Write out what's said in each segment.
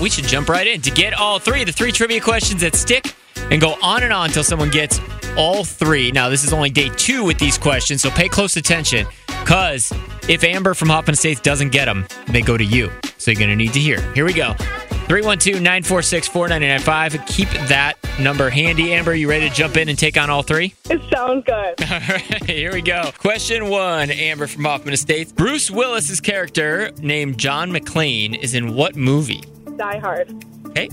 we should jump right in to get all three. The three trivia questions that stick and go on and on until someone gets all three. Now, this is only day two with these questions, so pay close attention because if Amber from Hoffman Estates doesn't get them, they go to you. So you're going to need to hear. Here we go. 312 946 4995. Keep that number handy. Amber, you ready to jump in and take on all three? It sounds good. All right, here we go. Question one Amber from Hoffman Estates. Bruce Willis's character named John McClane is in what movie? Die Hard. Okay.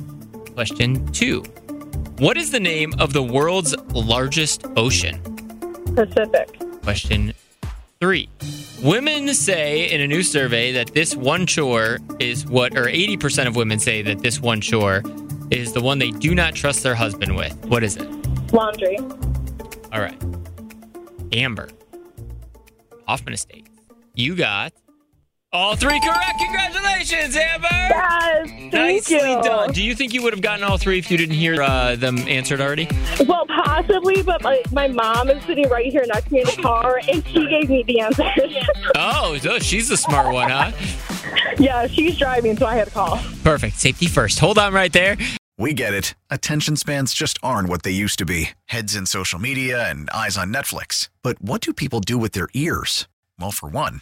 Question two. What is the name of the world's largest ocean? Pacific. Question three. Women say in a new survey that this one chore is what, or 80% of women say that this one chore is the one they do not trust their husband with. What is it? Laundry. All right. Amber. Hoffman Estates. You got all three correct. Congratulations, Amber. Yes. Thank Nicely you. done. Do you think you would have gotten all three if you didn't hear uh, them answered already? Well, possibly, but my, my mom is sitting right here next to me in the car, and she gave me the answers. Oh, so she's the smart one, huh? yeah, she's driving, so I had to call. Perfect. Safety first. Hold on right there. We get it. Attention spans just aren't what they used to be heads in social media and eyes on Netflix. But what do people do with their ears? Well, for one,